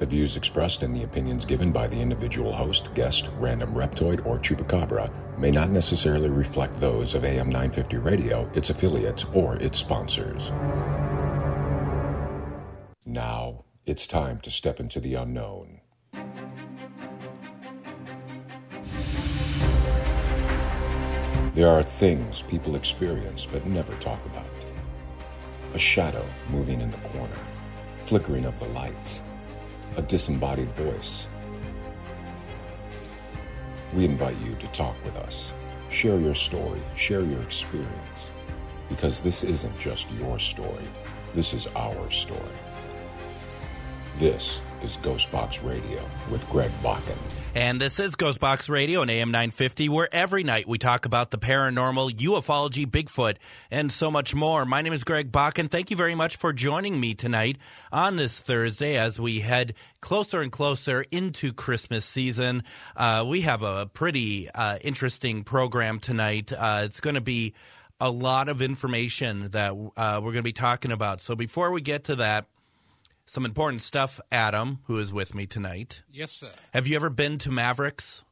The views expressed and the opinions given by the individual host, guest, random reptoid, or chupacabra may not necessarily reflect those of AM 950 Radio, its affiliates, or its sponsors. Now, it's time to step into the unknown. There are things people experience but never talk about. A shadow moving in the corner, flickering of the lights, a disembodied voice. We invite you to talk with us. Share your story, share your experience. Because this isn't just your story, this is our story. This is Ghostbox Radio with Greg Bakun. And this is Ghostbox Radio and AM 950, where every night we talk about the paranormal, ufology, Bigfoot, and so much more. My name is Greg Bakun, and Thank you very much for joining me tonight on this Thursday as we head closer and closer into Christmas season. Uh, we have a pretty uh, interesting program tonight. Uh, it's going to be a lot of information that uh, we're going to be talking about. So before we get to that, some important stuff, Adam, who is with me tonight. Yes, sir. Have you ever been to Mavericks?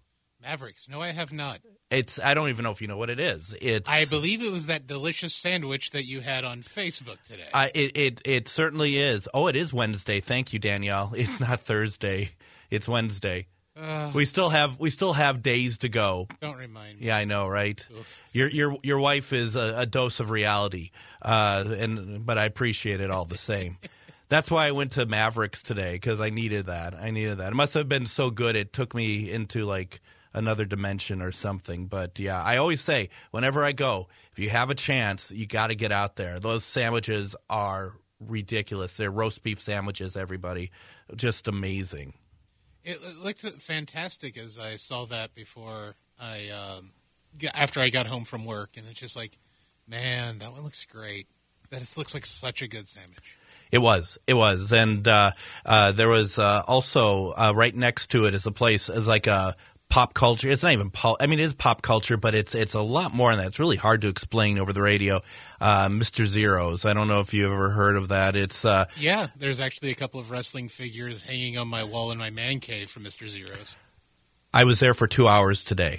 Mavericks. No, I have not. It's I don't even know if you know what it is. It's I believe it was that delicious sandwich that you had on Facebook today. I, it it it certainly is. Oh, it is Wednesday. Thank you, Danielle. It's not Thursday. It's Wednesday. Uh, We still have we still have days to go. don't remind me. Yeah, I know, right? Oof. Your your your wife is a, a dose of reality, uh, and but I appreciate it all the same. That's why I went to Mavericks today because I needed that. I needed that. It must have been so good it took me into like another dimension or something. But yeah, I always say whenever I go, if you have a chance, you got to get out there. Those sandwiches are ridiculous. They're roast beef sandwiches. Everybody, just amazing. It, looked fantastic as I saw that before I um, after I got home from work, and it's just like, man, that one looks great. That looks like such a good sandwich. It was. It was, and uh, uh, there was uh, also uh, right next to it is a place is like a pop culture. It's not even pop. I mean, it is pop culture, but it's it's a lot more than that. It's really hard to explain over the radio. Uh, Mr. Zeros. I don't know if you've ever heard of that. It's uh, Yeah, there's actually a couple of wrestling figures hanging on my wall in my man cave from Mister Zeros. I was there for two hours today,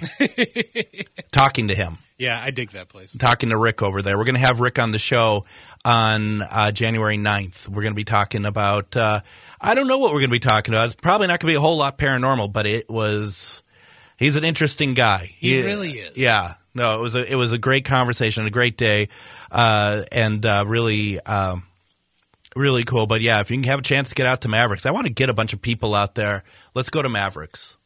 talking to him. Yeah, I dig that place. talking to Rick over there. We're going to have Rick on the show on uh, January 9th. We're going to be talking about, uh, I don't know what we're going to be talking about. It's probably not going to be a whole lot paranormal, but it was, he's an interesting guy. He really is. Yeah. No, it was a, it was a great conversation, a great day, uh, and uh, really, um, really cool. But yeah, if you can have a chance to get out to Mavericks, I want to get a bunch of people out there. Let's go to Mavericks.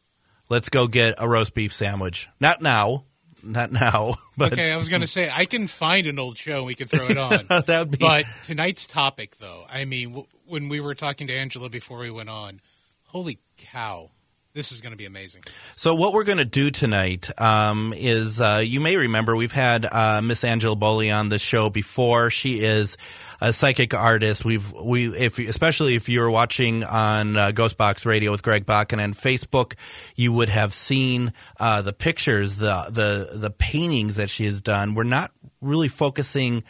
Let's go get a roast beef sandwich. Not now. Not now. But Okay, I was going to say I can find an old show and we could throw it on. that would be But tonight's topic, though, I mean, w- when we were talking to Angela before we went on, holy cow, this is going to be amazing. So what we're going to do tonight um, is, uh, you may remember, we've had uh, Miss Angela Boley on the show before. She is a psychic artist. We've we if especially if you're watching on uh, Ghostbox Radio with Greg Bakun and Facebook, you would have seen uh, the pictures, the the the paintings that she has done. We're not really focusing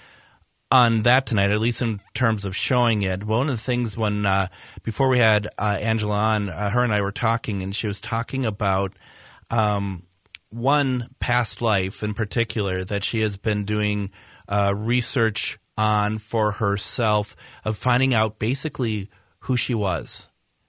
on that tonight, at least in terms of showing it. One of the things when uh, before we had uh, Angela on, uh, her and I were talking, and she was talking about um, one past life in particular that she has been doing uh, research on for herself of finding out basically who she was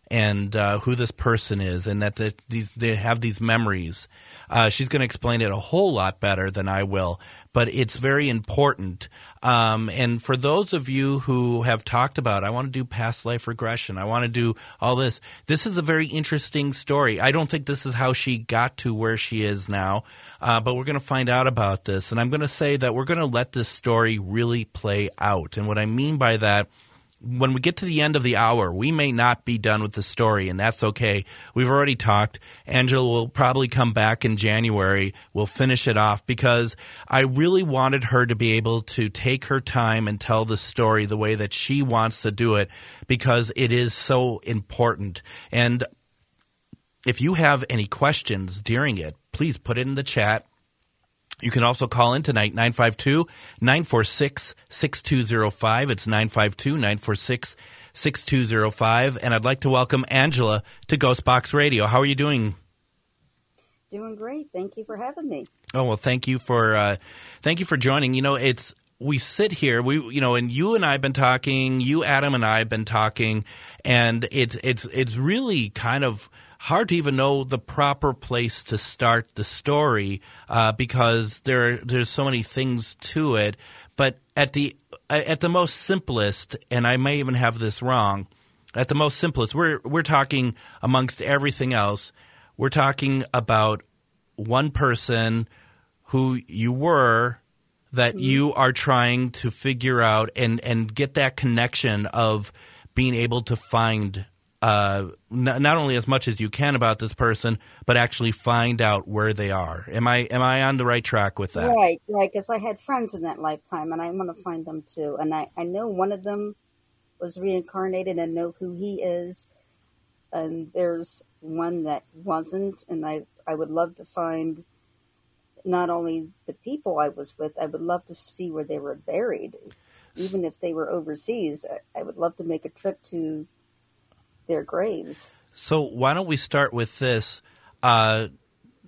and uh, who this person is, and that the, these they have these memories. Uh, she's going to explain it a whole lot better than I will, but it's very important. Um, and for those of you who have talked about, I want to do past life regression, I want to do all this. This is a very interesting story. I don't think this is how she got to where she is now, uh, but we're going to find out about this. And I'm going to say that we're going to let this story really play out. And what I mean by that when we get to the end of the hour, we may not be done with the story, and that's okay. We've already talked. Angela will probably come back in January. We'll finish it off because I really wanted her to be able to take her time and tell the story the way that she wants to do it because it is so important. And if you have any questions during it, please put it in the chat. You can also call in tonight, 952 946 6205. It's 952 946 6205. And I'd like to welcome Angela to Ghostbox Radio. How are you doing? Doing great. Thank you for having me. Oh well, thank you for uh, thank you for joining. You know, it's we sit here, we you know, and you and I have been talking, you Adam and I have been talking, and it's it's it's really kind of hard to even know the proper place to start the story uh, because there there's so many things to it. But at the at the most simplest, and I may even have this wrong, at the most simplest, we're we're talking amongst everything else, we're talking about one person who you were that mm-hmm. you are trying to figure out and and get that connection of being able to find uh, n- not only as much as you can about this person, but actually find out where they are. Am I am I on the right track with that? Right, right. Because I had friends in that lifetime, and I want to find them too. And I I know one of them was reincarnated and know who he is, and there's one that wasn't, and I I would love to find not only the people I was with, I would love to see where they were buried. Even if they were overseas, I would love to make a trip to their graves. So, why don't we start with this? Uh,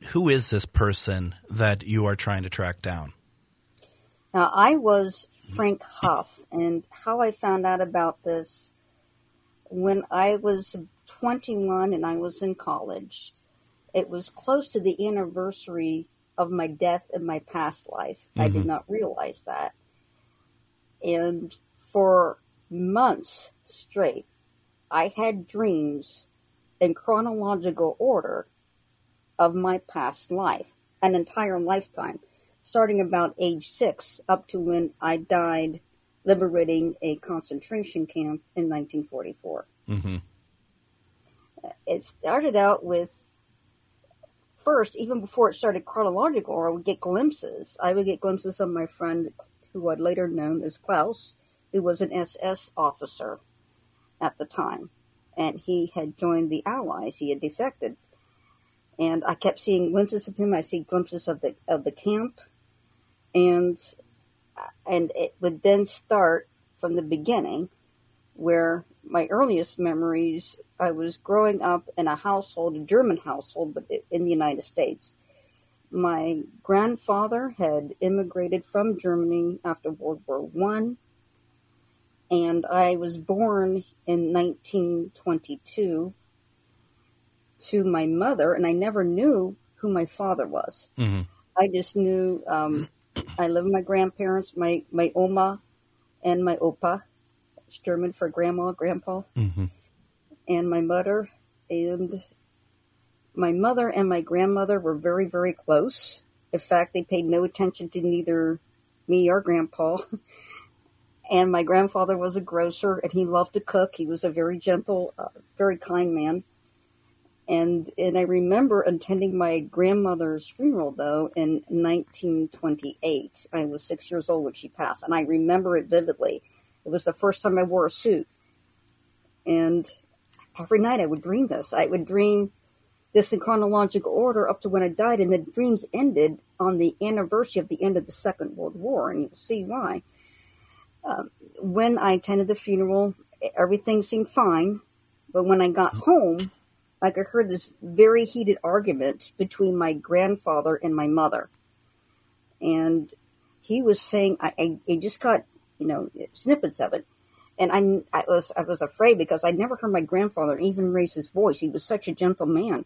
who is this person that you are trying to track down? Now, I was Frank Huff, and how I found out about this when I was 21 and I was in college, it was close to the anniversary of my death in my past life. Mm-hmm. I did mm-hmm. not realize that. And for months straight, I had dreams in chronological order of my past life, an entire lifetime, starting about age six up to when I died liberating a concentration camp in 1944. Mm-hmm. It started out with first, even before it started chronological, I would get glimpses. I would get glimpses of my friend, who I'd later known as Klaus, who was an SS officer at the time, and he had joined the Allies. He had defected, and I kept seeing glimpses of him. I see glimpses of the of the camp, and uh, and it would then start from the beginning, where my earliest memories, I was growing up in a household, a German household, but in the United States. My grandfather had immigrated from Germany after World War One, and I was born in 1922 to my mother, and I never knew who my father was. Mm-hmm. I just knew um, I lived with my grandparents, my my oma, and my opa, it's German for grandma, grandpa, mm-hmm. and my mother. And my mother and my grandmother were very, very close. In fact, they paid no attention to neither me or grandpa. And my grandfather was a grocer and he loved to cook. He was a very gentle, uh, very kind man. And and I remember attending my grandmother's funeral though in 1928. I was six years old when she passed, and I remember it vividly. It was the first time I wore a suit. And every night I would dream this. I would dream this in chronological order up to when I died, and the dreams ended on the anniversary of the end of the Second World War, and you'll see why. When I attended the funeral, everything seemed fine, but when I got home, like I heard this very heated argument between my grandfather and my mother, and he was saying, I, I, I just got you know, snippets of it. And I, I was, I was afraid because I'd never heard my grandfather even raise his voice. He was such a gentle man.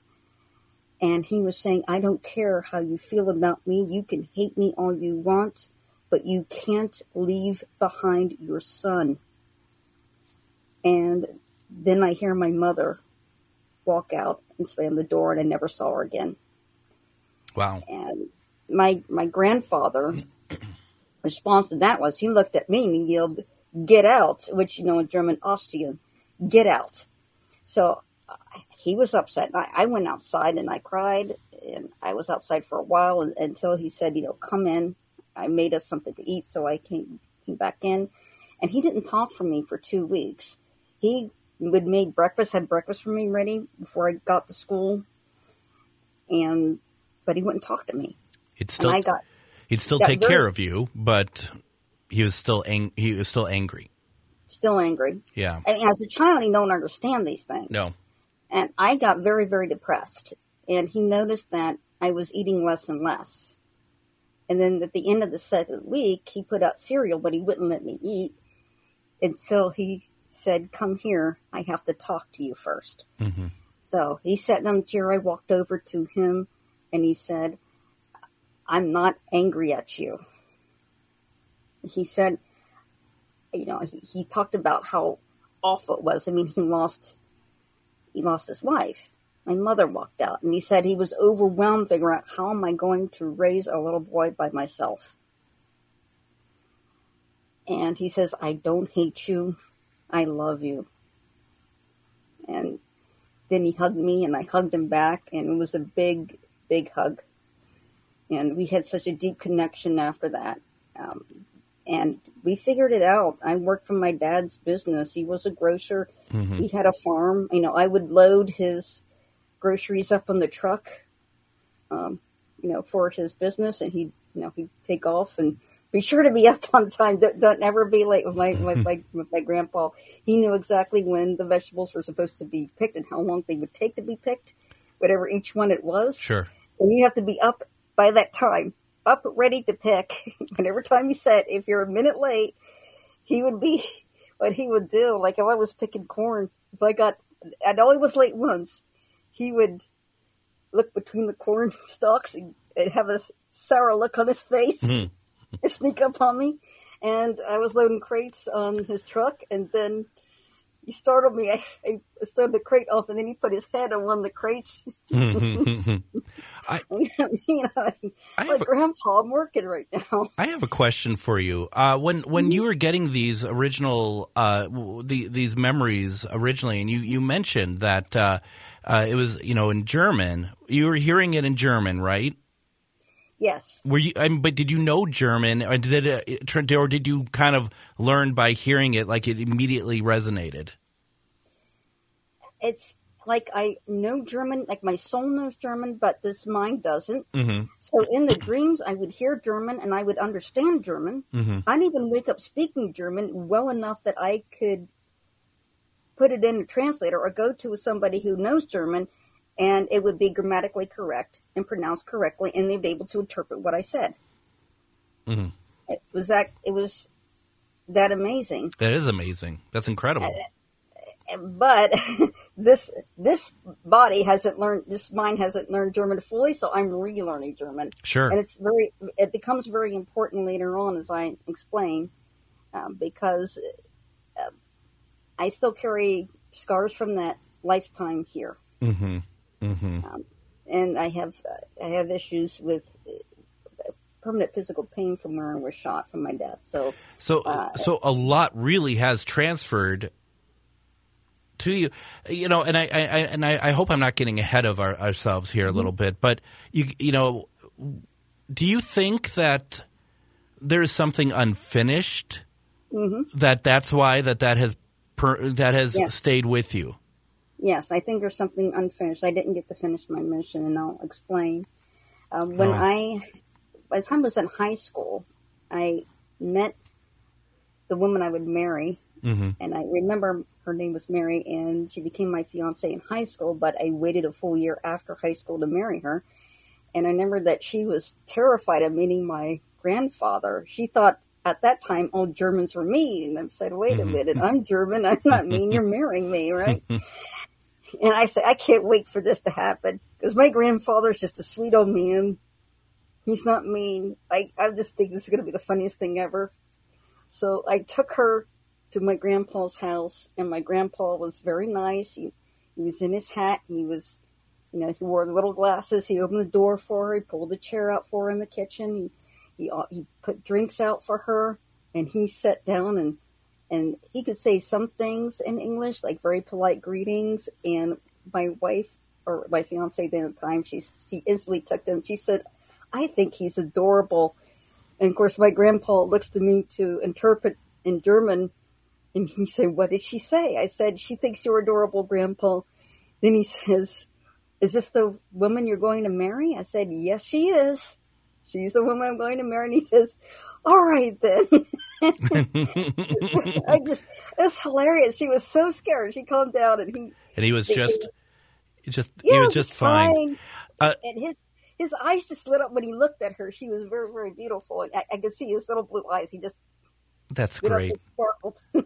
And he was saying, I don't care how you feel about me. You can hate me all you want, but you can't leave behind your son. And then I hear my mother walk out and slam the door, and I never saw her again. Wow. And my my grandfather response to that was he looked at me and he yelled, "Get out!" Which you know in German, "Austrian, get out." So uh, he was upset. I, I, went outside and I cried, and I was outside for a while until he said, "You know, come in." I made us something to eat, so I came came back in, and he didn't talk for me for two weeks. He would make breakfast, had breakfast for me ready before I got to school, and but he wouldn't talk to me. It's still. And I got He'd still take very, care of you, but he was still ang- he was still angry. still angry. Yeah. And as a child, you don't understand these things. No. And I got very, very depressed. And he noticed that I was eating less and less. And then at the end of the second week, he put out cereal, but he wouldn't let me eat until he said, Come here, I have to talk to you 1st hmm So he sat down in the chair. I walked over to him and he said, I'm not angry at you. He said, you know, he, he talked about how awful it was. I mean, he lost, he lost his wife. My mother walked out and he said he was overwhelmed figuring out how am I going to raise a little boy by myself. And he says, I don't hate you. I love you. And then he hugged me and I hugged him back and it was a big, big hug. And we had such a deep connection after that. Um, and we figured it out. I worked for my dad's business. He was a grocer. hmm He had a farm. You know, I would load his groceries up on the truck, um, you know, for his business, and he'd, you know, he'd take off and be sure to be up on time. Don't, don't ever be late with my, with my with my grandpa. He knew exactly when the vegetables were supposed to be picked and how long they would take to be picked, whatever each one it was. Sure. And you have to be up by that time, up ready to pick. Whatever time you said, if you're a minute late, he would be what he would do. Like if I was picking corn, if I got, I only was late once, he would look between the corn stalks and, and have a sour look on his face Mhm. and sneak up on me. And I was loading crates on his truck, and then he startled me. I, I started the crate off, and then he put his head on one of the crates. Mhm. I mean, I, I like, a- Grandpa, I'm working right now. I have a question for you. Uh, when when you were getting these original uh, the, these memories originally, and you, you mentioned that uh, uh, it was you know in German. You were hearing it in German, right? Yes. Were you? I mean, but did you know German, or did it, it turn- or did you kind of learn by hearing it, like it immediately resonated? It's like I know German, like my soul knows German, but this mind doesn't. Mm-hmm. So in the dreams, I would hear German and I would understand German. Mm-hmm. I'd even wake up speaking German well enough that I could put it in a translator or go to somebody who knows German and it would be grammatically correct and pronounced correctly and they'd be able to interpret what I said. Mhm. It was that, it was that amazing. That is amazing. That's incredible. but this this body hasn't learned this mind hasn't learned German fully, so I'm relearning German, Sure. and it's very it becomes very important later on as I explain, um, because I still carry scars from that lifetime here, Mm-hmm. Mm-hmm. and I have uh, I have issues with. uh, Permanent physical pain from where I was shot from my death. So So, Uh, so a lot really has transferred to you, you know. And I, I, and I, I hope I'm not getting ahead of our, ourselves here a little bit, but you, you know, do you think that there's something unfinished? That that's why that that has per, that has Yes. stayed with you. Yes, I think there's something unfinished. I didn't get to finish my mission, and I'll explain. Um, when Oh. I, by the time I was in high school, I met the woman I would marry, Mm-hmm. and I remember her name was Mary, and she became my fiance in high school. But I waited a full year after high school to marry her, and I remember that she was terrified of meeting my grandfather. She thought at that time all Germans were mean, and I said, "Wait a Mhm. minute, I'm German. I'm not mean. You're marrying me, right?" And I said, I can't wait for this to happen because my grandfather's just a sweet old man. He's not mean. I, I just think this is going to be the funniest thing ever. So I took her to my grandpa's house, and my grandpa was very nice. He, he was in his hat. He was, you know, he wore little glasses. He opened the door for her. He pulled a chair out for her in the kitchen. He, he, uh, he put drinks out for her, and he sat down and and he could say some things in English, like very polite greetings. And my wife or my fiance at the time, she she instantly took them. She said, "I think he's adorable." And of course, my grandpa looks to me to interpret in German, and he said, "What did she say?" I said, "She thinks you're adorable, Grandpa." Then he says, "Is this the woman you're going to marry?" I said, "Yes, she is." She's the woman I'm going to marry. And he says, all right then. I just, it's hilarious. She was so scared. She calmed down and he, and he was just, just, yeah, he was just fine. fine. Uh, and his, his eyes just lit up when he looked at her. She was very, very beautiful. I, I could see his little blue eyes. He just That's great.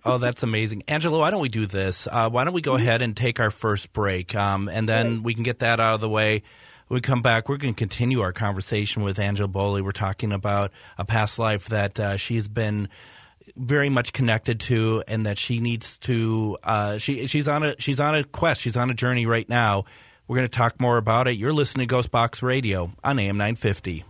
Oh, that's amazing. Angela, why don't we do this? Uh, why don't we go Mm-hmm. ahead and take our first break? Um, and then we can get that out of the way. We come back, we're going to continue our conversation with Angela Boley. We're talking about a past life that uh, she's been very much connected to and that she needs to uh, she she's on a she's on a quest. She's on a journey right now. We're going to talk more about it. You're listening to ghost box radio on am 950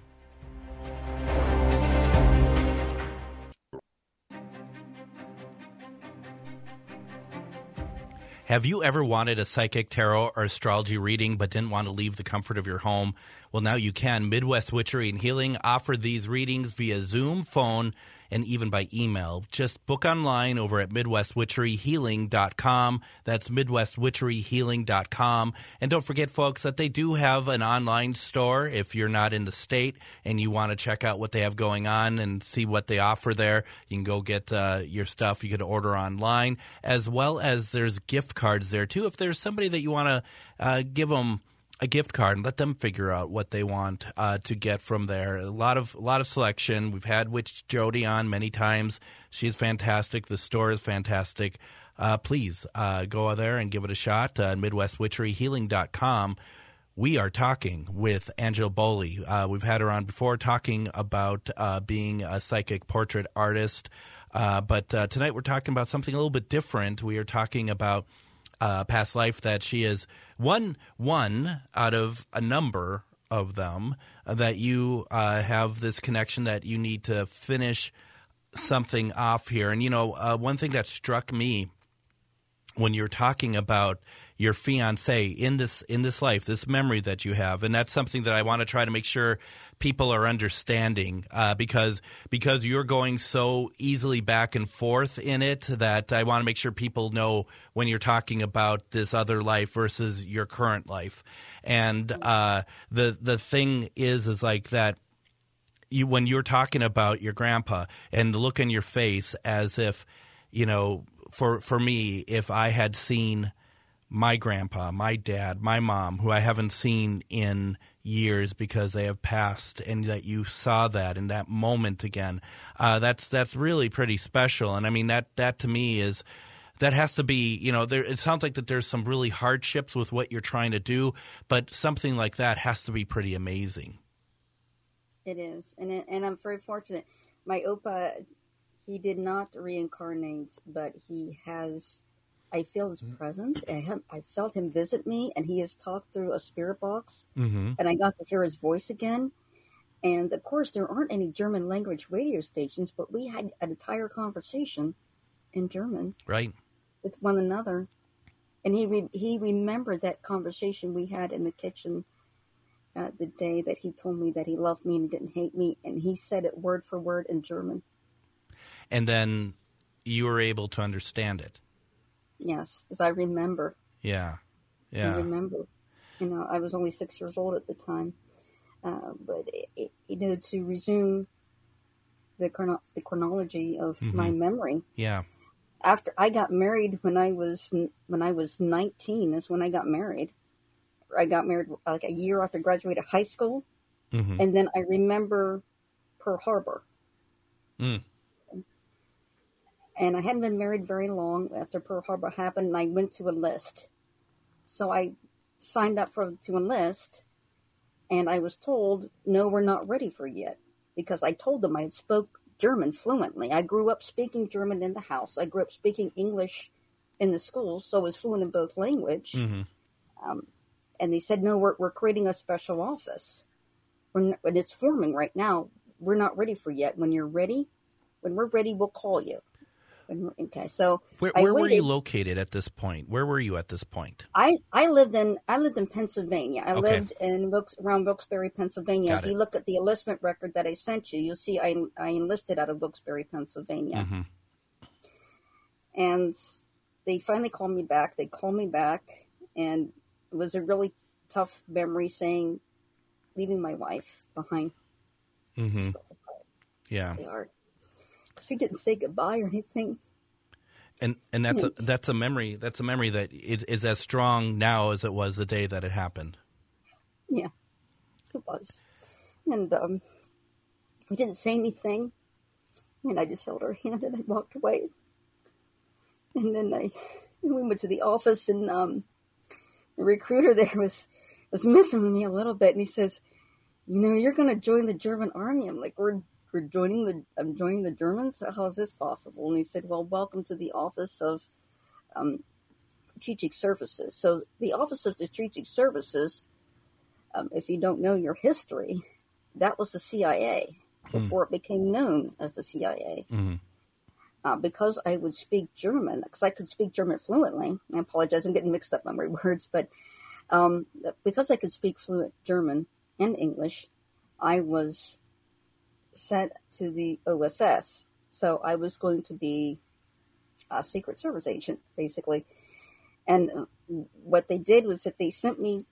Have you ever wanted a psychic tarot or astrology reading but didn't want to leave the comfort of your home? Well, now you can. Midwest Witchery and Healing offer these readings via Zoom, phone, and even by email. Just book online over at MidwestWitcheryHealing.com. That's MidwestWitcheryHealing.com. And don't forget, folks, that they do have an online store if you're not in the state and you want to check out what they have going on and see what they offer there. You can go get uh, your stuff. You can order online, as well as there's gift cards there too. If there's somebody that you want to uh, give them a gift card and let them figure out what they want uh, to get from there. A lot of a lot of selection. We've had Witch Jody on many times. She's fantastic. The store is fantastic. Uh, please uh, go there and give it a shot. Uh, MidwestWitcheryHealing.com. We are talking with Angela Boley. Uh, we've had her on before talking about uh, being a psychic portrait artist. Uh, but tonight we're talking about something a little bit different. We are talking about uh, past life that she is one one out of a number of them uh, that you uh, have this connection that you need to finish something off here. And you know, uh, one thing that struck me when you're talking about your fiance in this in this life, this memory that you have, and that's something that I want to try to make sure people are understanding uh, because because you're going so easily back and forth in it that I want to make sure people know when you're talking about this other life versus your current life, and uh, the the thing is is like that you when you're talking about your grandpa and the look in your face as if you know for for me if I had seen my grandpa, my dad, my mom, who I haven't seen in years because they have passed, and that you saw that in that moment again. Uh, that's that's really pretty special, and I mean that that to me is that has to be you know there. It sounds like that there's some really hardships with what you're trying to do, but something like that has to be pretty amazing. It is, and it, and I'm very fortunate. My opa, he did not reincarnate, but he has. I feel his presence. I, have, I felt him visit me, and he has talked through a spirit box, Mm-hmm. and I got to hear his voice again. And of course, there aren't any German language radio stations, but we had an entire conversation in German Right. with one another, and he re- he remembered that conversation we had in the kitchen uh, the day that he told me that he loved me and he didn't hate me, and he said it word for word in German. And then you were able to understand it. Yes, because I remember. Yeah. I Yeah. remember. You know, I was only six years old at the time, uh, but it, it, you know, to resume the chrono- the chronology of my memory, Yeah. after I got married when I was when I was 19 is when I got married. I got married like a year after I graduated high school, hmm and then I remember Pearl Harbor. Mm. And I hadn't been married very long after Pearl Harbor happened, and I went to enlist. So I signed up for to enlist, and I was told, "No, we're not ready for yet," because I told them I had spoke German fluently. I grew up speaking German in the house. I grew up speaking English in the schools, so I was fluent in both language. hmm And they said, "No, we're we're creating a special office. We're n- and it's forming right now. We're not ready for yet. When you're ready, when we're ready, we'll call you." Okay, so Where, where were you located at this point? Where were you at this point? I, I lived in I lived in Pennsylvania. I Okay. lived in Wilkes, around Wilkes-Barre, Pennsylvania. If you look at the enlistment record that I sent you, you'll see I I enlisted out of Wilkes-Barre, Pennsylvania. hmm And they finally called me back. They called me back, and it was a really tough memory saying leaving my wife behind. hmm Yeah, They are. We didn't say goodbye or anything. and and that's a, that's a memory. That's a memory that is, is as strong now as it was the day that it happened. Yeah, it was. And um, we didn't say anything. And I just held her hand and I walked away. And then I, we went to the office and um, the recruiter there was was messing with me a little bit. And he says, "You know, you're going to join the German army." I'm like, "We're we're joining the I'm joining the Germans. How is this possible?" And he said, "Well, welcome to the office of um, strategic services." So the office of strategic services um, if you don't know your history, that was the CIA before it became known as the CIA. Mhm. Uh, because I would speak German, because I could speak German fluently. I apologize, I'm getting mixed up on my words, but um, because I could speak fluent German and English, I was sent to the OSS. So I was going to be a Secret Service agent, basically. And uh, what they did was that they sent me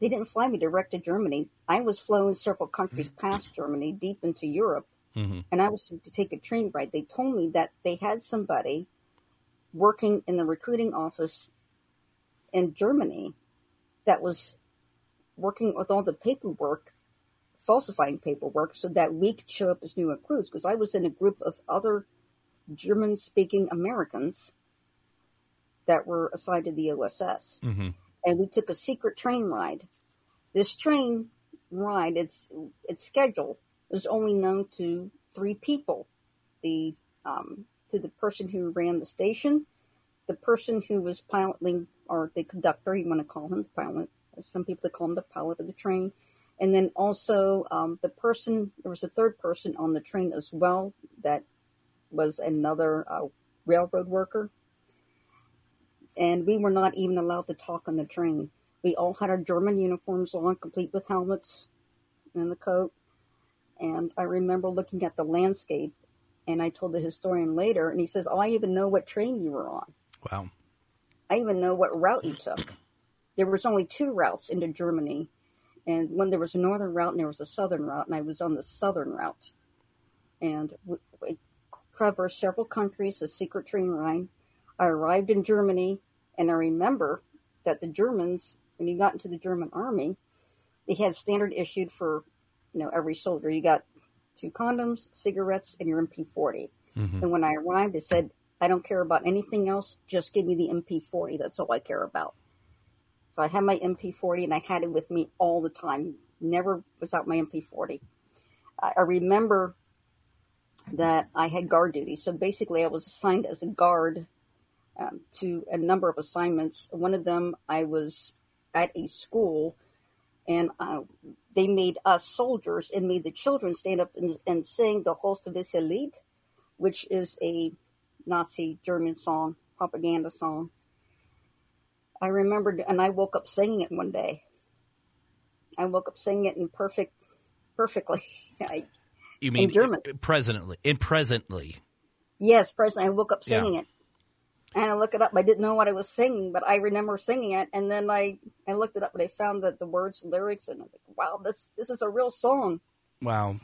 they didn't fly me direct to Germany. I was flown several countries past Germany, deep into Europe, Mhm. and I was to take a train ride. They told me that they had somebody working in the recruiting office in Germany that was working with all the paperwork, falsifying paperwork, so that we could show up as new recruits. Because I was in a group of other German speaking Americans that were assigned to the OSS Mhm. and we took a secret train ride. This train ride, its its schedule was only known to three people: the um, to the person who ran the station, the person who was piloting, or the conductor, you want to call him the pilot. Some people call him the pilot of the train, and then also um, the person. There was a third person on the train as well that was another uh, railroad worker and we were not even allowed to talk on the train. We all had our German uniforms on, complete with helmets and the coat. And I remember looking at the landscape, and I told the historian later, and he says, "Oh, I even know what train you were on. Wow. I even know what route you took. There was only two routes into Germany, and when there was a northern route and there was a southern route, and I was on the southern route, and we, we traversed several countries, the secret train ride. I arrived in Germany, and I remember that the Germans, when you got into the German army, they had standard issued for, you know, every soldier. You got two condoms, cigarettes, and your MP40. Mhm. And when I arrived, they said, I don't care about anything else. Just give me the MP40. That's all I care about. So I had my MP40 and I had it with me all the time. Never was out my MP40. I I remember that I had guard duty. So basically, I was assigned as a guard um, to a number of assignments. One of them, I was at a school, and uh, they made us soldiers and made the children stand up and, and sing the Horst Wessel Lied, which is a Nazi German song, propaganda song. I remembered, and I woke up singing it one day. I woke up singing it in perfect, perfectly. I, You mean in German. Uh, presently? In presently. Yes, presently. I woke up Yeah. singing it. And I looked it up. I didn't know what I was singing, but I remember singing it. And then I, I looked it up and I found that the words, lyrics, and I'm like, wow, this this is a real song. Wow.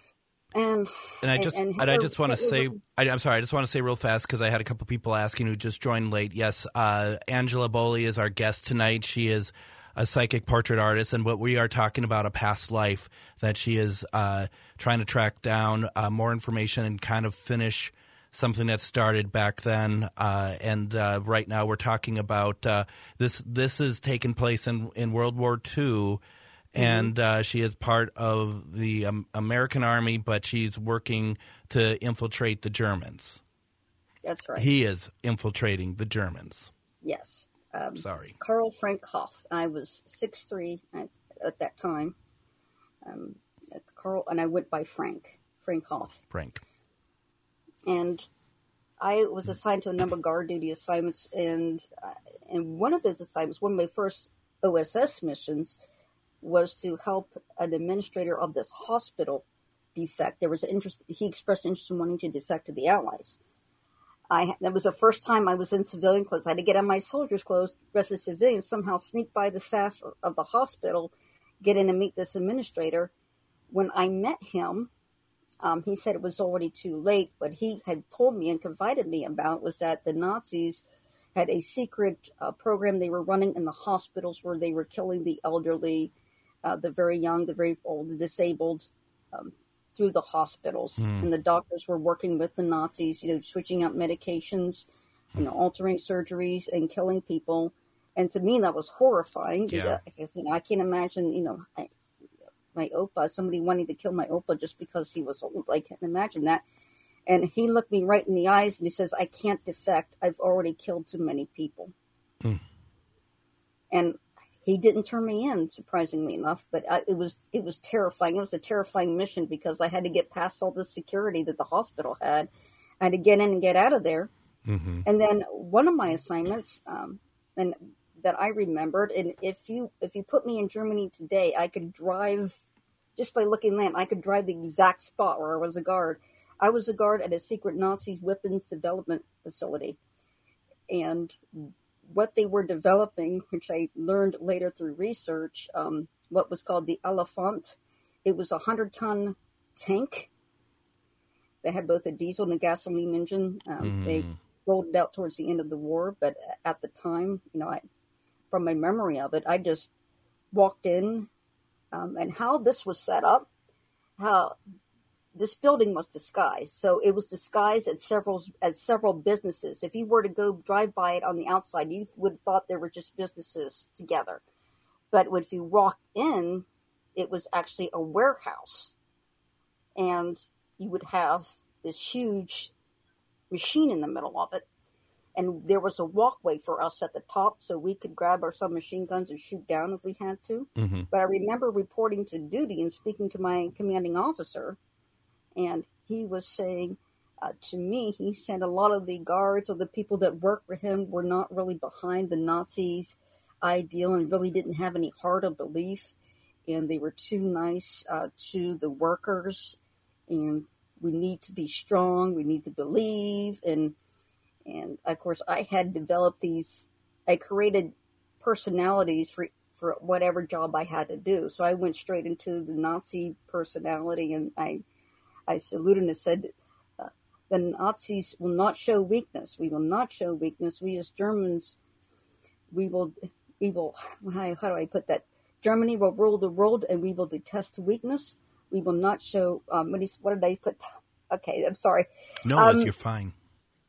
And And I just and, I just want to say I, I'm sorry I just want to say real fast because I had a couple people asking who just joined late. Yes, uh, Angela Boley is our guest tonight. She is a psychic portrait artist, and what we are talking about a past life that she is uh, trying to track down uh, more information and kind of finish something that started back then. Uh, and uh, right now we're talking about uh, this. This is taking place in in World War II and uh, she is part of the um, American Army, but she's working to infiltrate the Germans. that's right. He is infiltrating the Germans. yes. Um, Sorry. Carl Frank Hoff. I was six three at, at that time. Um, Carl and I went by Frank. Frank Hoff. Frank. and I was assigned to a number of guard duty assignments, and uh, and one of those assignments, one of my first OSS missions, was to help an administrator of this hospital defect. There was interest; he expressed interest in wanting to defect to the Allies. I that was the first time I was in civilian clothes. I had to get on my soldier's clothes, dress as civilian, somehow sneak by the staff of the hospital, get in and meet this administrator. When I met him, um, he said it was already too late. What he had told me and confided me about was that the Nazis had a secret uh, program they were running in the hospitals where they were killing the elderly, uh, the very young, the very old, the disabled. Um, through the hospitals, Hmm. and the doctors were working with the Nazis, you know, switching out medications, you know, altering surgeries and killing people. And to me, that was horrifying Yeah. because you know, I can't imagine, you know, I, my opa, somebody wanting to kill my opa just because he was old. I can't imagine that. And he looked me right in the eyes and he says, I can't defect. I've already killed too many people. Hmm. And he didn't turn me in, surprisingly enough, but I, it was it was terrifying. It was a terrifying mission because I had to get past all the security that the hospital had. I had to get in and get out of there. Mm-hmm. And then one of my assignments, um, and that I remembered, and if you if you put me in Germany today, I could drive just by looking at I could drive the exact spot where I was a guard. I was a guard at a secret Nazi weapons development facility, and what they were developing, which I learned later through research, um, what was called the Elephant. It was a hundred ton tank that had both a diesel and a gasoline engine. Um, They rolled it out towards the end of the war, but at the time, you know, I, from my memory of it, I just walked in, um, and how this was set up, how this building was disguised. So it was disguised as several as several businesses. If you were to go drive by it on the outside, you would have thought there were just businesses together. But if you walked in, it was actually a warehouse, and you would have this huge machine in the middle of it. And there was a walkway for us at the top so we could grab our submachine guns and shoot down if we had to. Mm-hmm. But I remember reporting to duty and speaking to my commanding officer, and he was saying uh, to me, he said a lot of the guards or the people that worked for him were not really behind the Nazis' ideal and really didn't have any heart of belief, and they were too nice uh, to the workers. And we need to be strong. We need to believe, and and of course, I had developed these. I created personalities for for whatever job I had to do. So I went straight into the Nazi personality, and I I saluted and said, uh, "The Nazis will not show weakness. We will not show weakness. We as Germans, we will we will. How, how do I put that? Germany will rule the world, and we will detest weakness. We will not show. Um, what, is, what did I put? Okay, I'm sorry. No, Um, you're fine.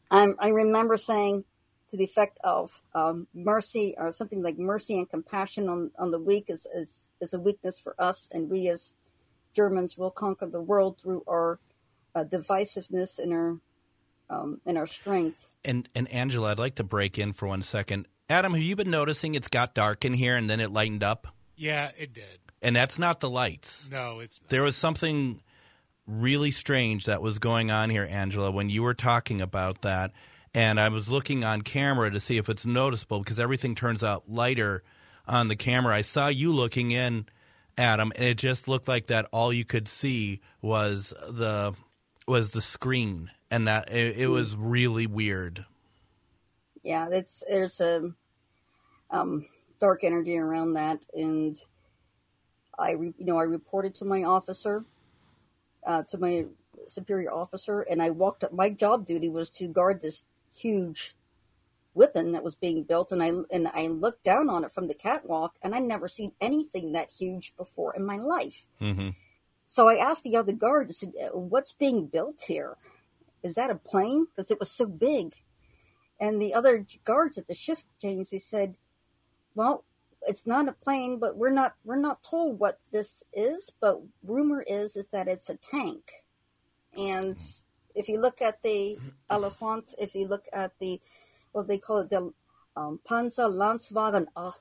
I'm, I remember saying to the effect of um, mercy or something like mercy and compassion on, on the weak is, is, is a weakness for us, and we as Germans will conquer the world through our uh, divisiveness and our um, and our strength. And and Angela, I'd like to break in for one second. Adam, have you been noticing it's got dark in here and then it lightened up? Yeah, it did. And that's not the lights. No, it's not. There was something really strange that was going on here, Angela, when you were talking about that. And I was looking on camera to see if it's noticeable because everything turns out lighter on the camera. I saw you looking in, Adam, and it just looked like that all you could see was the was the screen, and that it, it was really weird. Yeah, it's there's a um, dark energy around that, and I re, you know I reported to my officer, uh, to my superior officer, and I walked up. My job duty was to guard this huge weapon that was being built, and I and I looked down on it from the catwalk, and I never seen anything that huge before in my life. hmm So I asked the other guard, I said, "Uh, "What's being built here? Is that a plane? Because it was so big." And the other guards at the shift change, they said, "Well, it's not a plane, but we're not we're not told what this is. But rumor is is that it's a tank. And if you look at the Elephant, if you look at the what they call it, the um, Panzer Landswagen 8,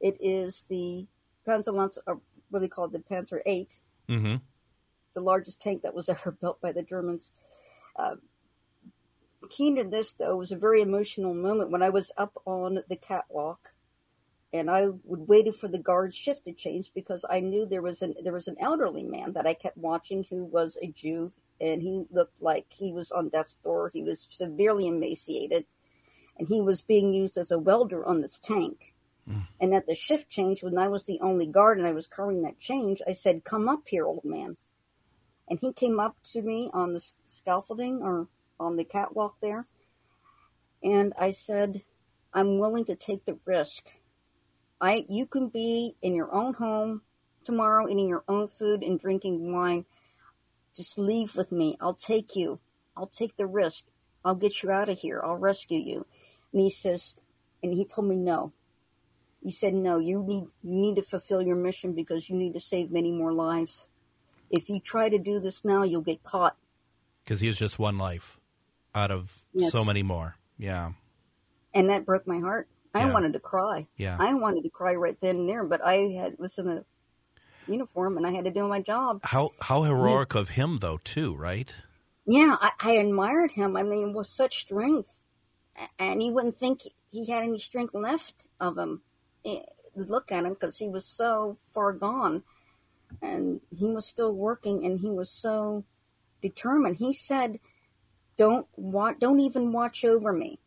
it is the Panzer Lanz, or what they call it, the Panzer 8." hmm the largest tank that was ever built by the Germans. Uh, keen to this, though, was a very emotional moment when I was up on the catwalk, and I would waited for the guard shift to change because I knew there was an there was an elderly man that I kept watching who was a Jew, and he looked like he was on death's door. He was severely emaciated, and he was being used as a welder on this tank. Mm. And at the shift change, when I was the only guard and I was covering that change, I said, "Come up here, old man." and he came up to me on the scaffolding or on the catwalk there, and I said, "I'm willing to take the risk. I you can be in your own home tomorrow, eating your own food and drinking wine. Just leave with me. I'll take you. I'll take the risk. I'll get you out of here. I'll rescue you." And he says, and he told me no. He said, "No, you need you need to fulfill your mission because you need to save many more lives. If you try to do this now, you'll get caught." Because he was just one life out of Yes. so many more. Yeah. and that broke my heart. I Yeah. wanted to cry. Yeah. I wanted to cry right then and there, but I had was in a uniform and I had to do my job. How how heroic of him though too, right? Yeah, I, I admired him. I mean, with such strength, and you wouldn't think he had any strength left of him. Eh, Look at him because he was so far gone, and he was still working, and he was so determined. He said, "Don't watch. Don't even watch over me."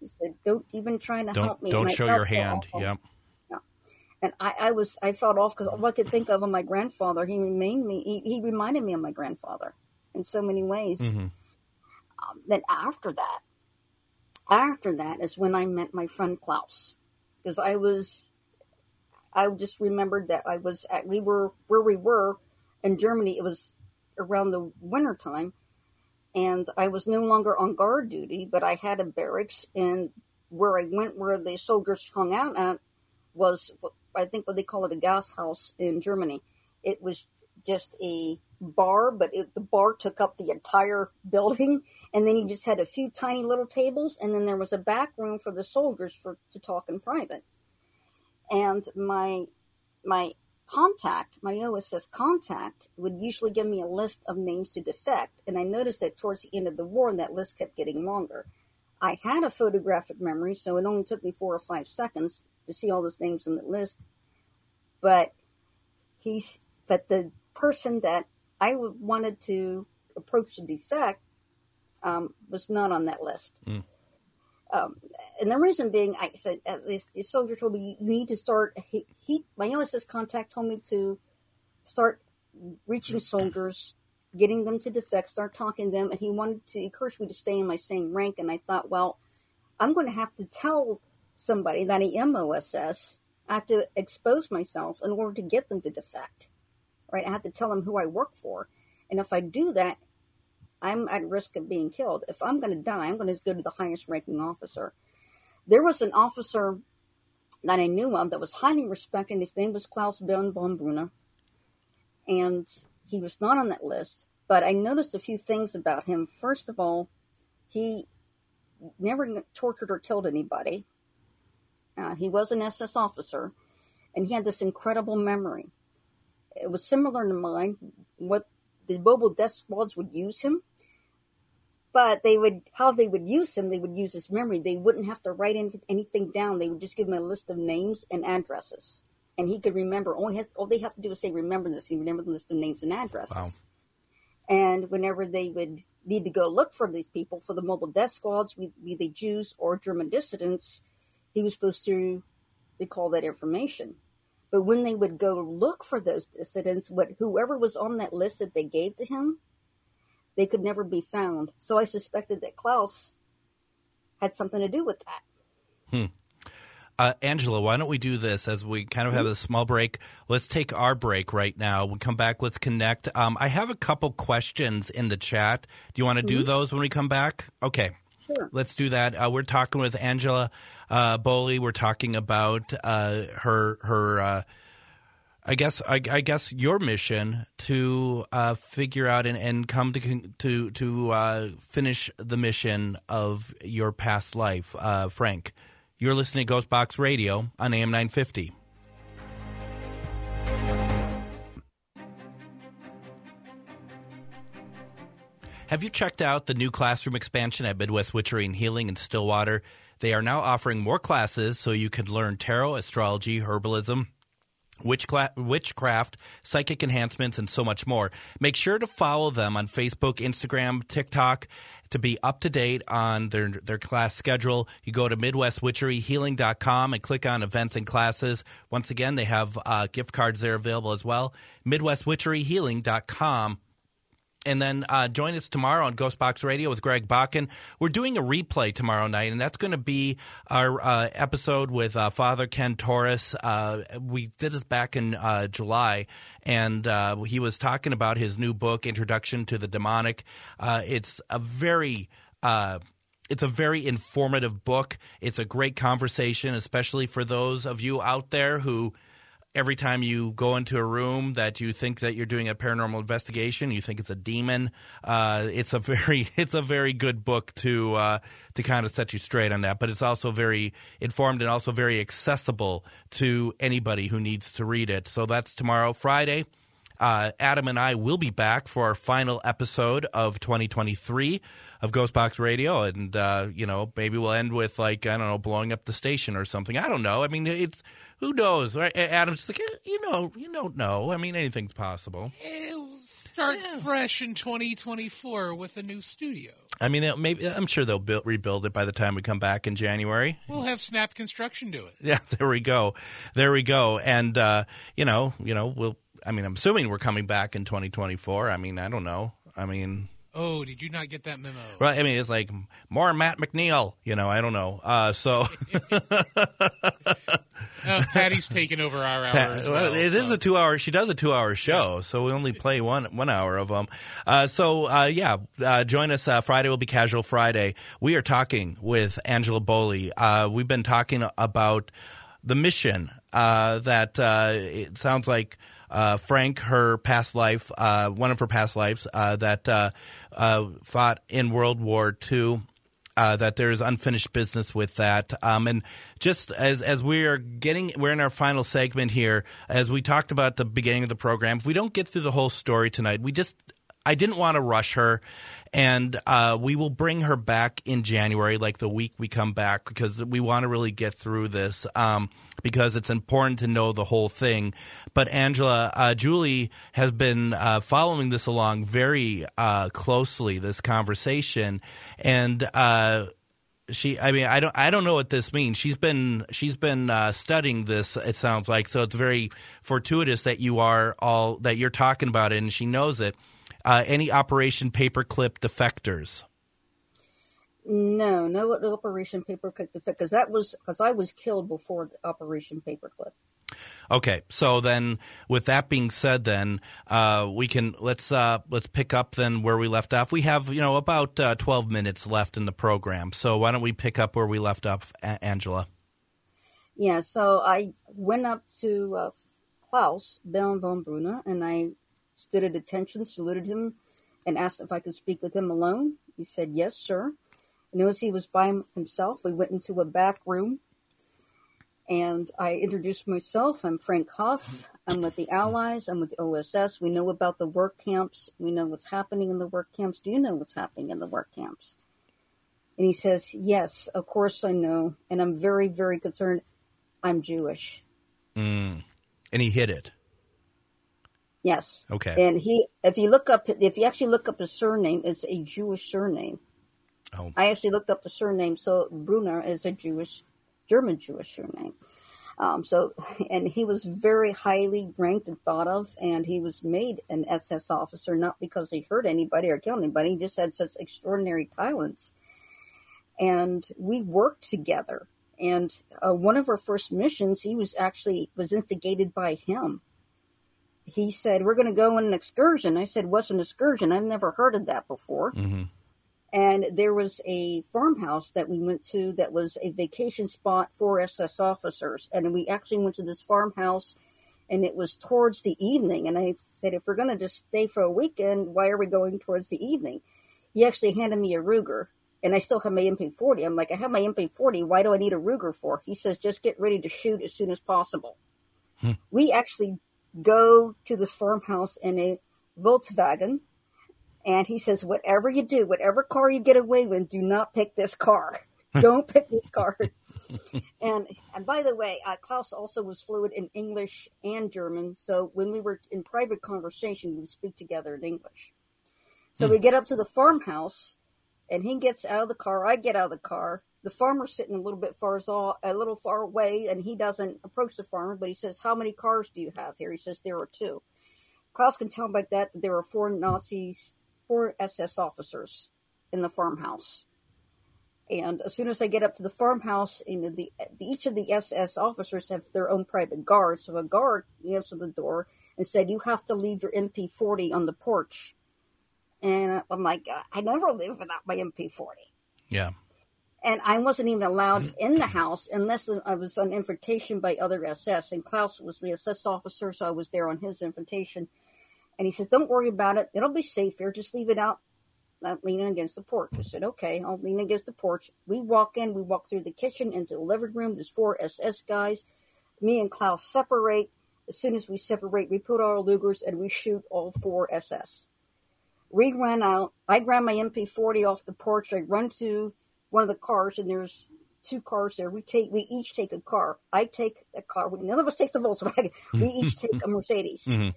He said, "Don't even try to Don't help me." don't And show your so hand. awful. Yep. and I, I was I felt off because all I could think of of my grandfather. He remained me. He, he reminded me of my grandfather in so many ways. Mhm. Um, then after that, after that is when I met my friend Klaus, because I was, I just remembered that I was at we were where we were in Germany. It was around the winter time, and I was no longer on guard duty, but I had a barracks, and where I went, where the soldiers hung out at, was I think what they call it a Gasthaus in Germany. It was just a bar, but it, the bar took up the entire building, and then you just had a few tiny little tables, and then there was a back room for the soldiers for to talk in private. And my my contact, my OSS contact, would usually give me a list of names to defect, and I noticed that towards the end of the war, that list kept getting longer. I had a photographic memory, so it only took me four or five seconds to see all those names on the list. But he's but the person that I wanted to approach the defect um, was not on that list. Mm. Um, and the reason being, I said, at least the soldier told me you need to start. He, he my OSS contact told me to start reaching soldiers, getting them to defect, start talking to them, and he wanted to encourage me to stay in my same rank. And I thought, well, I'm going to have to tell somebody that I am OSS. I have to expose myself in order to get them to defect. Right? I have to tell them who I work for. And if I do that, I'm at risk of being killed. If I'm going to die, I'm going to go to the highest ranking officer. There was an officer that I knew of that was highly respected. His name was Klaus Bern von Brunner. And he was not on that list. But I noticed a few things about him. First of all, he never tortured or killed anybody. Uh, he was an SS officer, and he had this incredible memory. It was similar to mine. What the mobile death squads would use him, but they would how they would use him. They would use his memory. They wouldn't have to write any, anything down. They would just give him a list of names and addresses, and he could remember. All, had, all they have to do is say, "Remember this." He remembered the list of names and addresses. Wow. And whenever they would need to go look for these people for the mobile death squads, be they Jews or German dissidents, he was supposed to recall that information. But when they would go look for those dissidents, what whoever was on that list that they gave to him, they could never be found. So I suspected that Klaus had something to do with that. Hmm. Uh, Angela, why don't we do this as we kind of have a small break? Let's take our break right now. We come back. Let's connect. Um, I have a couple questions in the chat. Do you want to do those when we come back? Okay. Sure. Let's do that. Uh, we're talking with Angela uh, Boley. We're talking about uh, her her. Uh, I guess I, I guess your mission to uh, figure out and, and come to to to uh, finish the mission of your past life, Frank. You're listening to Ghostbox Radio on AM 950. Have you checked out the new classroom expansion at Midwest Witchery and Healing in Stillwater? They are now offering more classes so you can learn tarot, astrology, herbalism, witchcraft, psychic enhancements, and so much more. Make sure to follow them on Facebook, Instagram, TikTok to be up to date on their their class schedule. You go to MidwestWitcheryHealing.com and click on events and classes. Once again, they have uh, gift cards there available as well. MidwestWitcheryHealing.com and then uh, join us tomorrow on Ghost Box Radio with Greg Bakun. We're doing a replay tomorrow night, and that's going to be our uh, episode with uh, Father Ken Torres. Uh, we did this back in uh, July, and uh, he was talking about his new book, Introduction to the Demonic. it's a very it's a very informative book. It's a great conversation, especially for those of you out there who every time you go into a room that you think that you're doing a paranormal investigation, you think it's a demon. Uh, it's a very it's a very good book to uh, to kind of set you straight on that. But it's also very informed and also very accessible to anybody who needs to read it. So that's tomorrow, Friday. Uh, Adam and I will be back for our final episode of 2023 of Ghostbox Radio, and uh, you know maybe we'll end with like I don't know blowing up the station or something. I don't know. I mean, it's who knows? Right? Adam's like eh, you know you don't know. I mean, anything's possible. Start yeah. fresh in 2024 with a new studio. I mean, maybe I'm sure they'll build, rebuild it by the time we come back in January. We'll have Snap Construction do it. Yeah, there we go, there we go, and uh, you know, you know, we'll. I mean, I'm assuming we're coming back in 2024. I mean, I don't know. I mean, Oh, did you not get that memo? Right. I mean, it's like more Matt McNeil. You know, I don't know. Uh, so. uh, Patty's taking over our hours. Well, well, it so. is a two-hour. She does a two-hour show, yeah. so we only play one one hour of them. Uh, so uh, yeah, uh, join us. Uh, Friday will be Casual Friday. We are talking with Angela Boley. we've been talking about the mission that it sounds like uh, Frank, her past life, uh, one of her past lives, uh, that uh, uh, fought in World War II. That there is unfinished business with that, um, and just as as we are getting, we're in our final segment here. As we talked about the beginning of the program, if we don't get through the whole story tonight, we just I didn't want to rush her, and uh, we will bring her back in January, like the week we come back, because we want to really get through this. Um, because it's important to know the whole thing. But Angela, uh, Julie has been uh, following this along very uh, closely, this conversation, and uh, she i mean i don't i don't know what this means she's been she's been uh, studying this it sounds like so it's very fortuitous that you are all that you're talking about it and she knows it uh, any operation paperclip defectors no, no Operation Paperclip because that was because I was killed before Operation Paperclip. Okay, so then with that being said, then uh, we can let's uh, let's pick up then where we left off. We have you know about uh, twelve minutes left in the program, so why don't we pick up where we left off, A- Angela? Yeah, so I went up to uh, Klaus Baron von Brunner and I stood at attention, saluted him, and asked if I could speak with him alone. He said, "Yes, sir." And as he was by himself. We went into a back room and I introduced myself. I'm Frank Hoff. I'm with the Allies. I'm with the OSS. We know about the work camps. We know what's happening in the work camps. Do you know what's happening in the work camps? And he says, Yes, of course I know. And I'm very, very concerned. I'm Jewish. Mm. And he hid it. Yes. Okay. And he, if you look up, if you actually look up his surname, it's a Jewish surname. Oh. I actually looked up the surname. So Brunner is a Jewish, German Jewish surname. Um, so, and he was very highly ranked and thought of, and he was made an SS officer not because he hurt anybody or killed anybody. He just had such extraordinary talents, and we worked together. And uh, one of our first missions, he was actually was instigated by him. He said, "We're going to go on an excursion." I said, "What's an excursion? I've never heard of that before." Mm-hmm and there was a farmhouse that we went to that was a vacation spot for SS officers. And we actually went to this farmhouse and it was towards the evening. And I said, if we're going to just stay for a weekend, why are we going towards the evening? He actually handed me a Ruger and I still have my MP40. I'm like, I have my MP40. Why do I need a Ruger for? He says, just get ready to shoot as soon as possible. Hmm. We actually go to this farmhouse in a Volkswagen and he says, whatever you do, whatever car you get away with, do not pick this car. Don't pick this car. and and by the way, uh, Klaus also was fluent in English and German. So when we were in private conversation, we'd speak together in English. So we get up to the farmhouse, and he gets out of the car. I get out of the car. The farmer's sitting a little bit far a little far away, and he doesn't approach the farmer. But he says, "How many cars do you have here?" He says, "There are two. Klaus can tell like that that there are four Nazis four SS officers in the farmhouse. And as soon as I get up to the farmhouse, you know, the each of the SS officers have their own private guard. So a guard answered the door and said, "You have to leave your MP40 on the porch." And I'm like, I never leave without my MP40. Yeah. And I wasn't even allowed in the house unless I was on invitation by other SS. And Klaus was the SS officer, so I was there on his invitation. And he says, Don't worry about it. It'll be safe here. Just leave it out, uh, leaning against the porch. I said, Okay, I'll lean against the porch. We walk in, we walk through the kitchen into the living room. There's four SS guys. Me and Klaus separate. As soon as we separate, we put our Lugers and we shoot all four SS. We run out. I grab my MP40 off the porch. I run to one of the cars, and there's two cars there. We take, we each take a car. I take a car. None of us takes the Volkswagen. We each take a Mercedes, mm-hmm.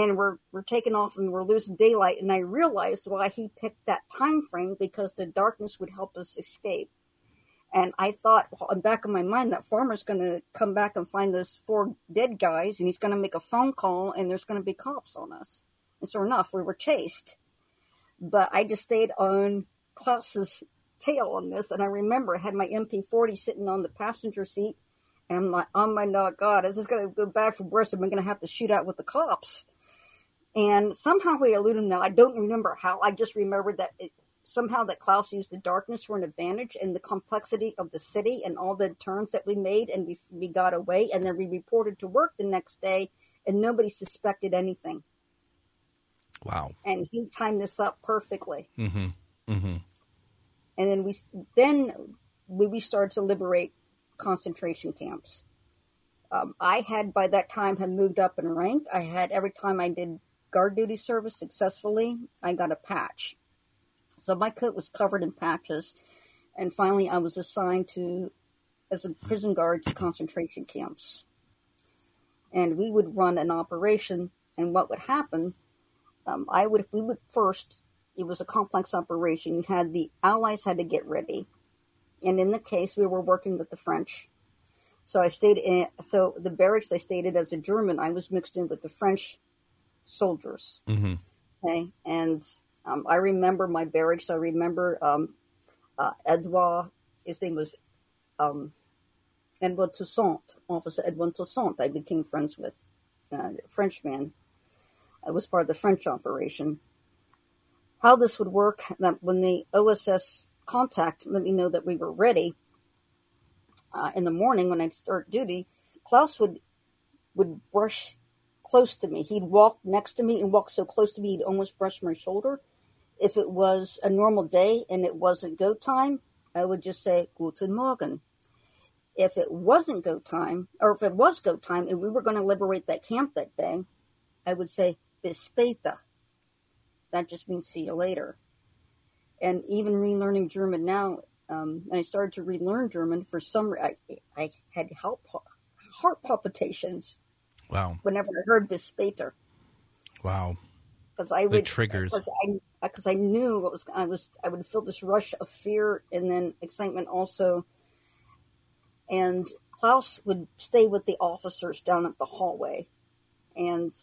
and we're we're taking off, and we're losing daylight. And I realized why he picked that time frame because the darkness would help us escape. And I thought, well, in back of my mind, that farmer's going to come back and find those four dead guys, and he's going to make a phone call, and there's going to be cops on us. And sure enough, we were chased. But I just stayed on Klaus's tail on this. And I remember I had my MP40 sitting on the passenger seat. And I'm like, oh my God, is this going to go bad for worse? Am I going to have to shoot out with the cops? And somehow we eluded them. Now, I don't remember how. I just remember that it, somehow that Klaus used the darkness for an advantage and the complexity of the city and all the turns that we made. And we, we got away. And then we reported to work the next day and nobody suspected anything. Wow. And he timed this up perfectly. Mm-hmm. Mm-hmm and then we then we started to liberate concentration camps. Um, I had by that time had moved up in rank. I had every time I did guard duty service successfully, I got a patch. So my coat was covered in patches, and finally I was assigned to as a prison guard to concentration camps. And we would run an operation, and what would happen? Um, I would we would first it was a complex operation. You had the Allies had to get ready, and in the case, we were working with the French. So I stayed in. So the barracks I stayed in as a German, I was mixed in with the French soldiers. Mm-hmm. Okay, and um, I remember my barracks. I remember um, uh, Edouard. His name was um, Edouard Toussaint, Officer Edouard Toussaint. I became friends with uh, Frenchman. I was part of the French operation how this would work that when the OSS contact let me know that we were ready uh, in the morning when I'd start duty, Klaus would would brush close to me. He'd walk next to me and walk so close to me he'd almost brush my shoulder. If it was a normal day and it wasn't go time, I would just say Guten Morgen. If it wasn't go time, or if it was go time and we were going to liberate that camp that day, I would say Bis später that just means see you later. And even relearning German now, um, and I started to relearn German for some. I, I had heart, heart palpitations. Wow! Whenever I heard bis später. Wow. Because I would the triggers. Because I because I knew what was I was I would feel this rush of fear and then excitement also. And Klaus would stay with the officers down at the hallway, and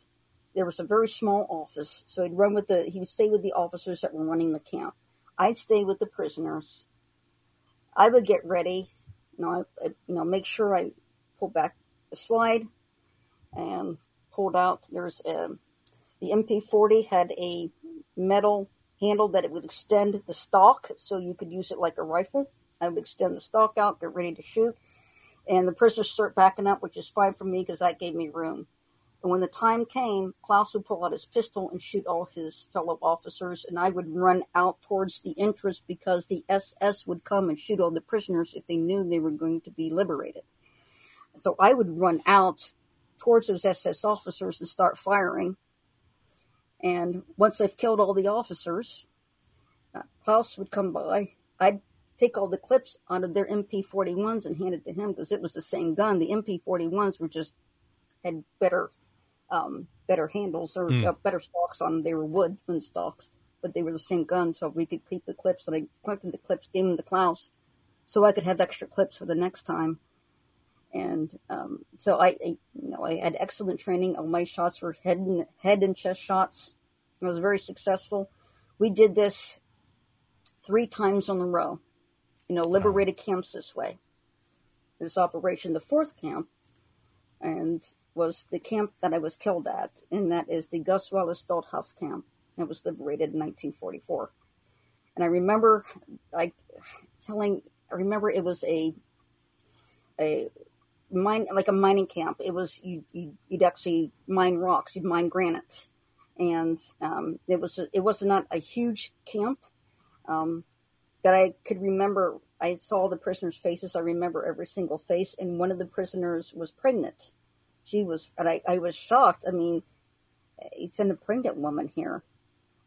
there was a very small office, so he'd run with the he would stay with the officers that were running the camp. I'd stay with the prisoners. I would get ready, you know, I, you know, make sure I pull back the slide and pulled out. There's a, um, the MP40 had a metal handle that it would extend the stock, so you could use it like a rifle. I would extend the stock out, get ready to shoot, and the prisoners start backing up, which is fine for me because that gave me room. And when the time came, Klaus would pull out his pistol and shoot all his fellow officers, and I would run out towards the entrance because the SS would come and shoot all the prisoners if they knew they were going to be liberated. So I would run out towards those SS officers and start firing. And once I've killed all the officers, uh, Klaus would come by. I'd take all the clips out of their MP41s and hand it to him because it was the same gun. The MP41s were just had better um, better handles or mm. uh, better stocks on them. They were wood stocks, but they were the same gun, so we could keep the clips. And I collected the clips, gave them to Klaus, so I could have extra clips for the next time. And um, so I, I, you know, I had excellent training. All my shots were head and head and chest shots. I was very successful. we did this three times on the row. You know, liberated camps this way. This operation, the fourth camp, and was the camp that I was killed at, and that is the Gus Wallace Huff camp. That was liberated in 1944. And I remember, like, telling, I remember it was a, a mine, like a mining camp. It was, you, you, would actually mine rocks, you'd mine granites. And um, it was, it was not a huge camp um, that I could remember. I saw the prisoners' faces. I remember every single face. And one of the prisoners was pregnant she was, and I, I was shocked. I mean, he sent a pregnant woman here,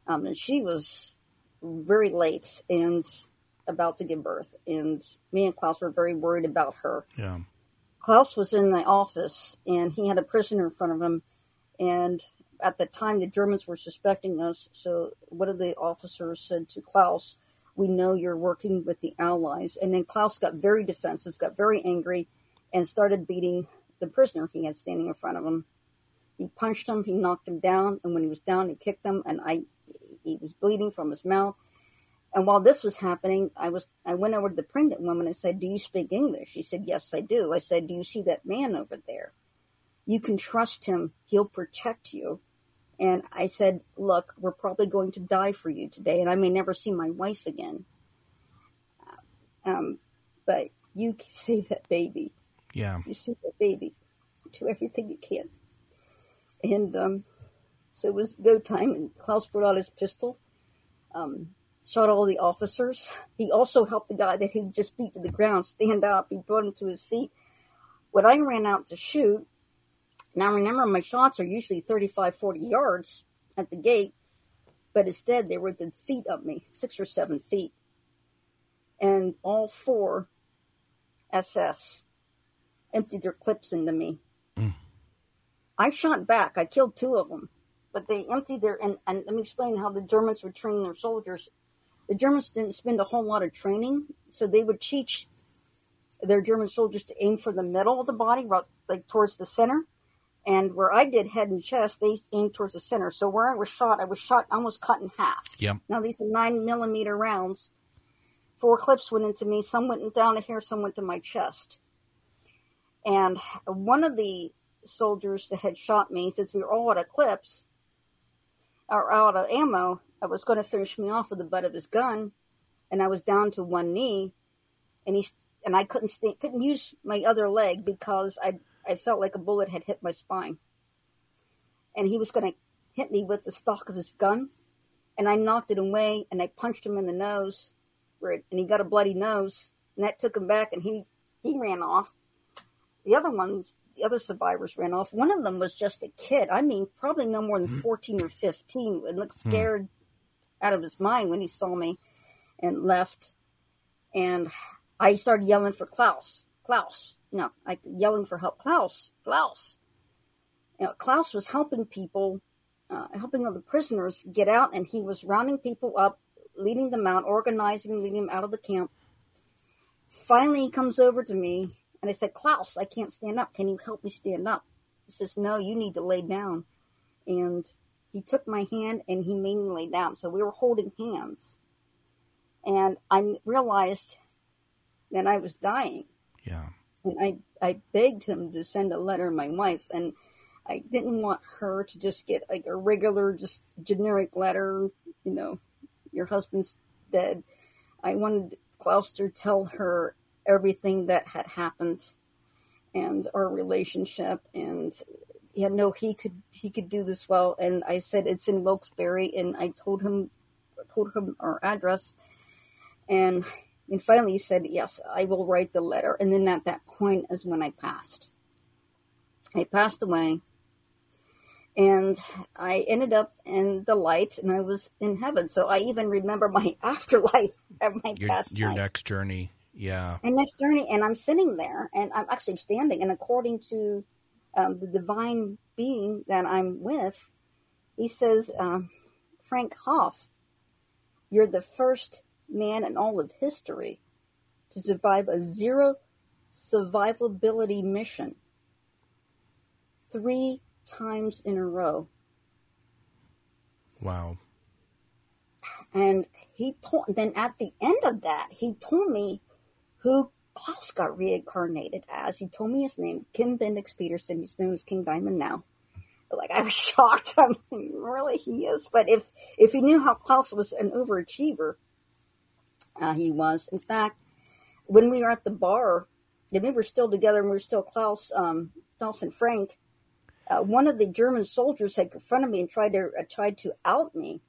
um, and she was very late and about to give birth, and me and Klaus were very worried about her. Yeah. Klaus was in the office, and he had a prisoner in front of him, and at the time the Germans were suspecting us. So one of the officers said to Klaus, "We know you're working with the Allies," and then Klaus got very defensive, got very angry, and started beating the prisoner he had standing in front of him. He punched him, he knocked him down, and when he was down, he kicked him, and I, he was bleeding from his mouth. And while this was happening, I was I went over to the pregnant woman and said, "Do you speak English?" She said, "Yes, I do." I said, "Do you see that man over there? You can trust him. He'll protect you." And I said, "Look, we're probably going to die for you today, and I may never see my wife again. Um, but you can save that baby." Yeah. You see the baby. Do everything you can. And um, so it was go time, and Klaus brought out his pistol, um, shot all the officers. He also helped the guy that he just beat to the ground stand up. He brought him to his feet. When I ran out to shoot, now remember my shots are usually 35, 40 yards at the gate, but instead they were the feet of me, six or seven feet. And all four SS emptied their clips into me. Mm. I shot back. I killed two of them, but they emptied their. And, and let me explain how the Germans were training their soldiers. The Germans didn't spend a whole lot of training, so they would teach their German soldiers to aim for the middle of the body, like towards the center. And where I did head and chest, they aimed towards the center. So where I was shot, I was shot almost cut in half. Yep. Now these are nine millimeter rounds. Four clips went into me. Some went down to here, some went to my chest. And one of the soldiers that had shot me, since we were all out of clips or out of ammo, I was going to finish me off with the butt of his gun, and I was down to one knee, and he and I couldn't st- couldn't use my other leg because I I felt like a bullet had hit my spine, and he was going to hit me with the stock of his gun, and I knocked it away, and I punched him in the nose, where it, and he got a bloody nose, and that took him back, and he he ran off, the other ones, the other survivors ran off. One of them was just a kid. I mean, probably no more than mm-hmm. 14 or 15 and looked hmm. scared out of his mind when he saw me and left. And I started yelling for Klaus. Klaus. No, like yelling for help. Klaus. Klaus. You know, Klaus was helping people, uh, helping the prisoners get out, and he was rounding people up, leading them out, organizing, leading them out of the camp. Finally, he comes over to me and I said, Klaus, I can't stand up. Can you help me stand up? He says, No, you need to lay down. And he took my hand and he made me lay down. So we were holding hands. And I realized that I was dying. Yeah. And I, I begged him to send a letter to my wife. And I didn't want her to just get like a regular, just generic letter, you know, your husband's dead. I wanted Klaus to tell her everything that had happened and our relationship and yeah no he could he could do this well and i said it's in wilkes-barre and i told him told him our address and and finally he said yes i will write the letter and then at that point is when i passed i passed away and I ended up in the light, and I was in heaven. So I even remember my afterlife at my your, past your life. next journey. Yeah. And next journey, and I'm sitting there, and I'm actually standing, and according to um, the divine being that I'm with, he says, um, Frank Hoff, you're the first man in all of history to survive a zero survivability mission three times in a row. Wow. And he told, then at the end of that, he told me who Klaus got reincarnated as. He told me his name, Kim Bendix Petersen. He's known as King Diamond now. Like I was shocked. I mean, really, he is. But if if he knew how Klaus was an overachiever, uh, he was. In fact, when we were at the bar, and we were still together, and we were still Klaus, um, Klaus and Frank. Uh, one of the German soldiers had confronted me and tried to uh, tried to out me.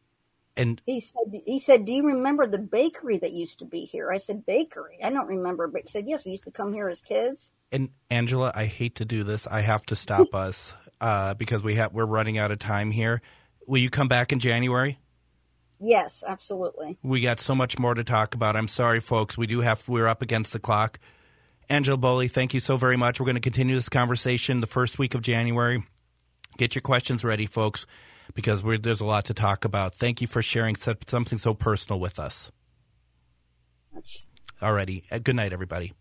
And He said, "He said, do you remember the bakery that used to be here?" I said, "Bakery? I don't remember." But he said, "Yes, we used to come here as kids." and Angela, I hate to do this. I have to stop us uh, because we have we're running out of time here. Will you come back in January? Yes, absolutely. We got so much more to talk about. I'm sorry, folks. We do have we're up against the clock. Angela Boley, thank you so very much. We're going to continue this conversation the first week of January. Get your questions ready, folks, because we're, there's a lot to talk about. Thank you for sharing something so personal with us. Alrighty. Uh, Good night, everybody.